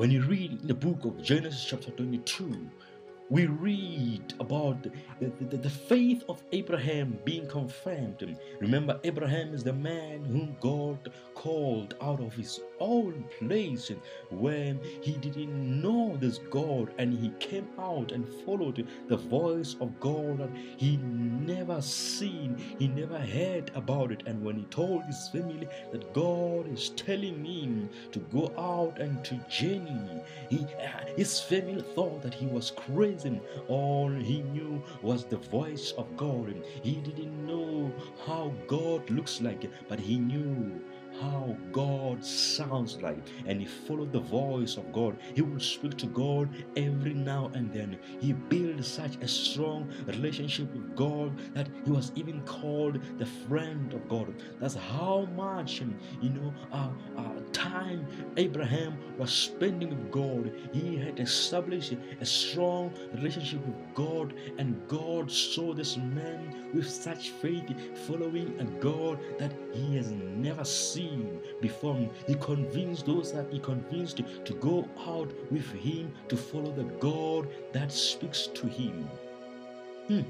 When you read in the book of Genesis, chapter 22, we read about the, the, the, faith of Abraham being confirmed. Remember, Abraham is the man whom God called out of his own place when he didn't know this God and he came out and followed the voice of God and he never seen, he never heard about it. And when he told his family that God is telling him to go out and to journey, he, uh, his family thought that he was crazy all he knew was the voice of God. He didn't know how God looks like, but he knew how God sounds like, and he followed the voice of God. He would speak to God every now and then. He built such a strong relationship with God that he was even called the friend of God. That's how much, you know, uh, uh, time Abraham was spending with God. He had established a strong relationship with God, and God saw this man with such faith following a God that he has never seen before. He convinced those that he convinced to go out with him to follow the God that speaks to him. Hmm.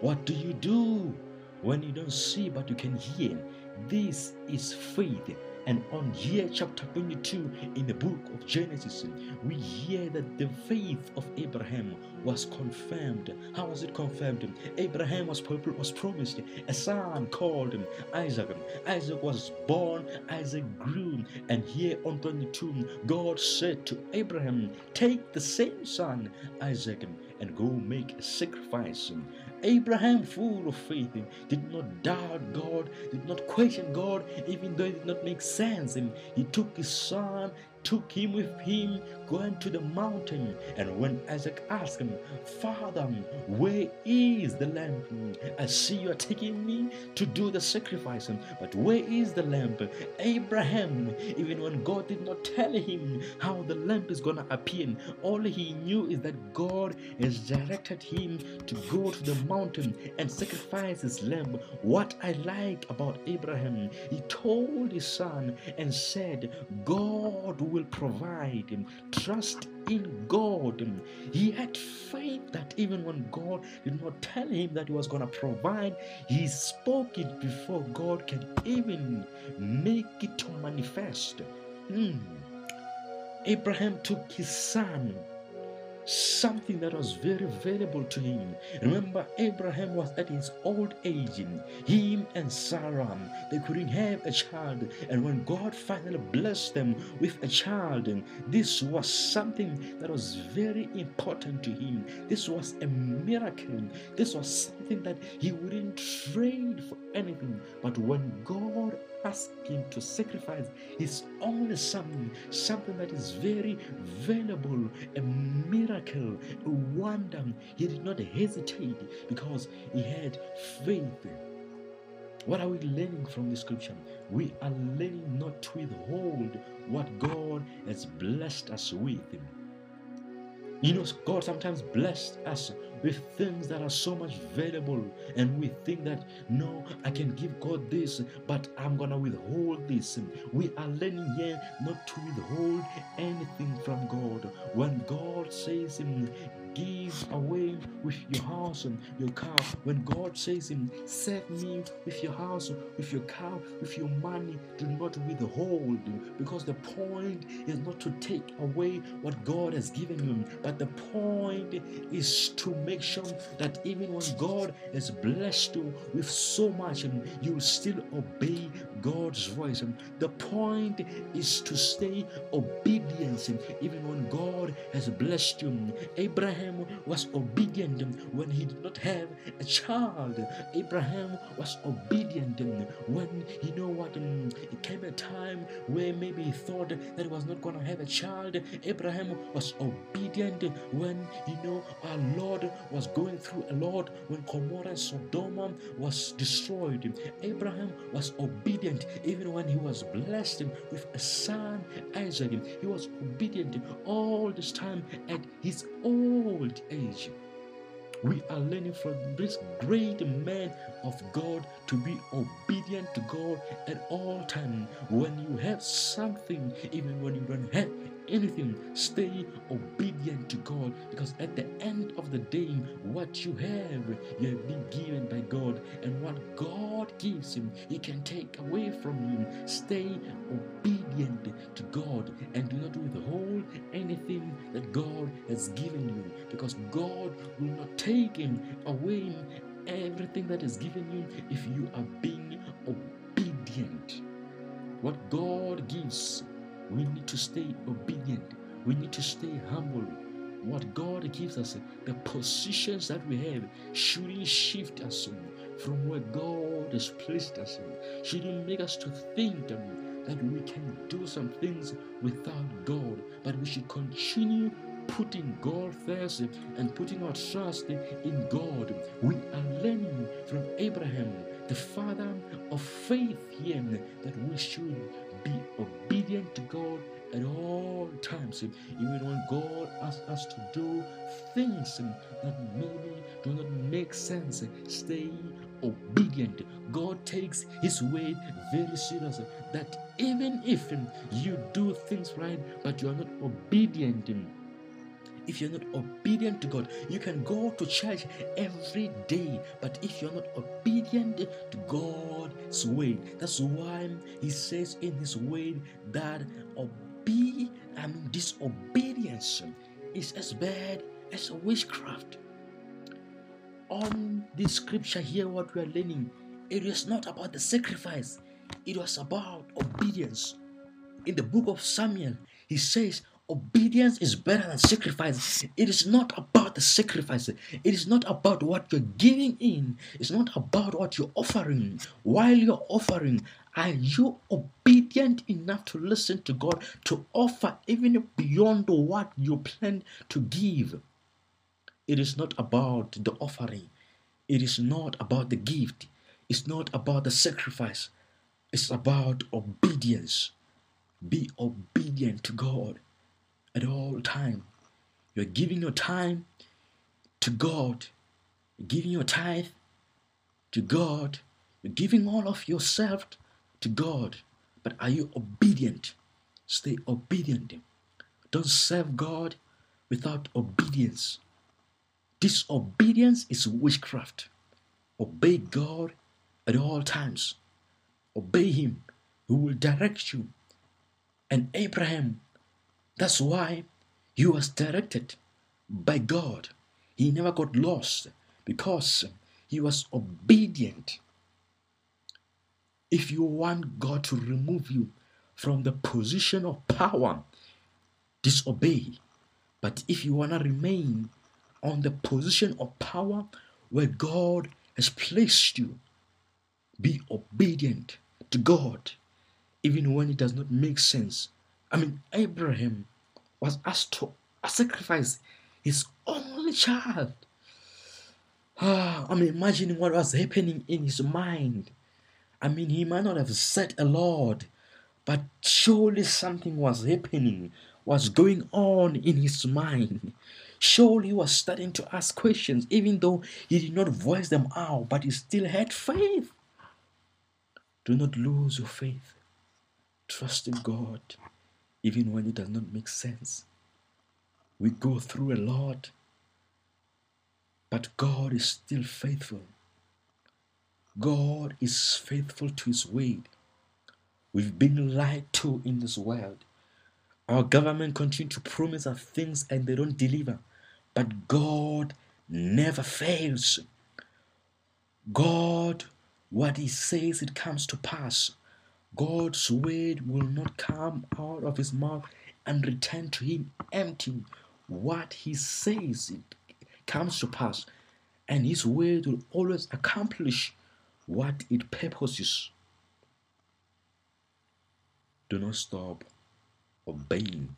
What do you do when you don't see but you can hear? This is faith. And on here, chapter 22 in the book of Genesis, we hear that the faith of Abraham was confirmed. How was it confirmed? Abraham was, was promised a son called Isaac. Isaac was born, Isaac grew. And here on 22, God said to Abraham, Take the same son, Isaac, and go make a sacrifice. Abraham, full of faith, did not doubt God, did not question God, even though it did not make sense. He took his son took him with him going to the mountain. And when Isaac asked him, Father, where is the lamb? I see you are taking me to do the sacrifice, but where is the lamb? Abraham, even when God did not tell him how the lamb is going to appear, all he knew is that God has directed him to go to the mountain and sacrifice his lamb. What I like about Abraham, he told his son and said, God will will provide. him Trust in God. He had faith that even when God did not tell him that he was going to provide, he spoke it before God can even make it to manifest. Mm. Abraham took his son something that was very valuable to him. Remember, Abraham was at his old age. Him and Sarah, they couldn't have a child. And when God finally blessed them with a child, this was something that was very important to him. This was a miracle. This was something that he wouldn't trade for anything. But when God asked him to sacrifice his only son, something that is very valuable, a miracle, a wonder. He did not hesitate because he had faith. What are we learning from the scripture? We are learning not to withhold what God has blessed us with. You know, God sometimes blessed us with things that are so much valuable, and we think that no, I can give God this, but I'm gonna withhold this. We are learning here not to withhold anything from God. When God says, give away with your house and your car. When God says him, serve me with your house, with your car, with your money, do not withhold. Because the point is not to take away what God has given you, but the point is to make sure that even when God has blessed you with so much, and you still obey God's voice. The point is to stay obedient even when God has blessed you. Abraham Abraham was obedient when he did not have a child. Abraham was obedient when you know what um, it came a time where maybe he thought that he was not going to have a child. Abraham was obedient when you know our Lord was going through a lot when Gomorrah and Sodom was destroyed. Abraham was obedient even when he was blessed with a son Isaac. He was obedient all this time at his old age. We are learning from this great man of God to be obedient to God at all times. When you have something, even when you don't have anything, stay obedient to God because at the end of the day, what you have, you have been given by God, and what God gives Him, He can take away from you. Stay obedient to God and do not withhold anything that God has given you because God will not take Him away everything that is given you if you are being obedient. What God gives we need to stay obedient. We need to stay humble. What God gives us, the positions that we have, shouldn't shift us from where God has placed us in. Shouldn't make us to think um, that we can do some things without God, but we should continue putting God first and putting our trust in God. We are learning from Abraham, the father of faith here, that we should be obedient to God at all times, even when God asks us to do things that maybe do not make sense. Stay obedient. God takes His way very seriously. That even if you do things right, but you are not obedient, if you're not obedient to God, you can go to church every day, but if you're not obedient to God's word, that's why He says in His word that obe- I mean, disobedience is as bad as witchcraft. On this scripture here, what we are learning, it is not about the sacrifice, it was about obedience. In the book of Samuel, he says, Obedience is better than sacrifice. It is not about the sacrifice. It is not about what you're giving in. It's not about what you're offering. While you're offering, are you obedient enough to listen to God to offer even beyond what you plan to give? It is not about the offering. It is not about the gift. It's not about the sacrifice. It's about obedience. Be obedient to God at all time. You're giving your time to God. You're giving your tithe to God. You're giving all of yourself to God. But are you obedient? Stay obedient. Don't serve God without obedience. Disobedience is witchcraft. Obey God at all times. Obey Him who will direct you. And Abraham that's why he was directed by God. He never got lost because he was obedient. If you want God to remove you from the position of power, disobey. But if you want to remain on the position of power where God has placed you, be obedient to God, even when it does not make sense I mean, Abraham was asked to sacrifice his only child. Ah, I'm imagining what was happening in his mind. I mean, he might not have said a lot, but surely something was happening, was going on in his mind. Surely he was starting to ask questions, even though he did not voice them out, but he still had faith. Do not lose your faith. Trust in God even when it does not make sense. We go through a lot, but God is still faithful. God is faithful to His word. We've been lied to in this world. Our government continue to promise us things and they don't deliver. But God never fails. God, what He says, it comes to pass. God's word will not come out of his mouth and return to him empty. What he says it comes to pass, and his word will always accomplish what it purposes. Do not stop obeying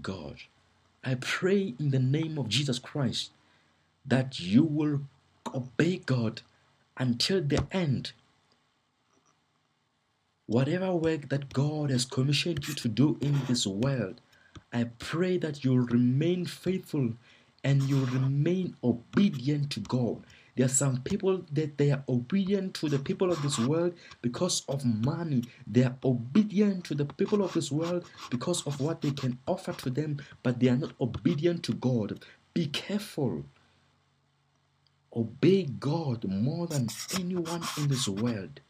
God. I pray in the name of Jesus Christ that you will obey God until the end Whatever work that God has commissioned you to do in this world, I pray that you'll remain faithful and you remain obedient to God. There are some people that they are obedient to the people of this world because of money. They are obedient to the people of this world because of what they can offer to them, but they are not obedient to God. Be careful. Obey God more than anyone in this world.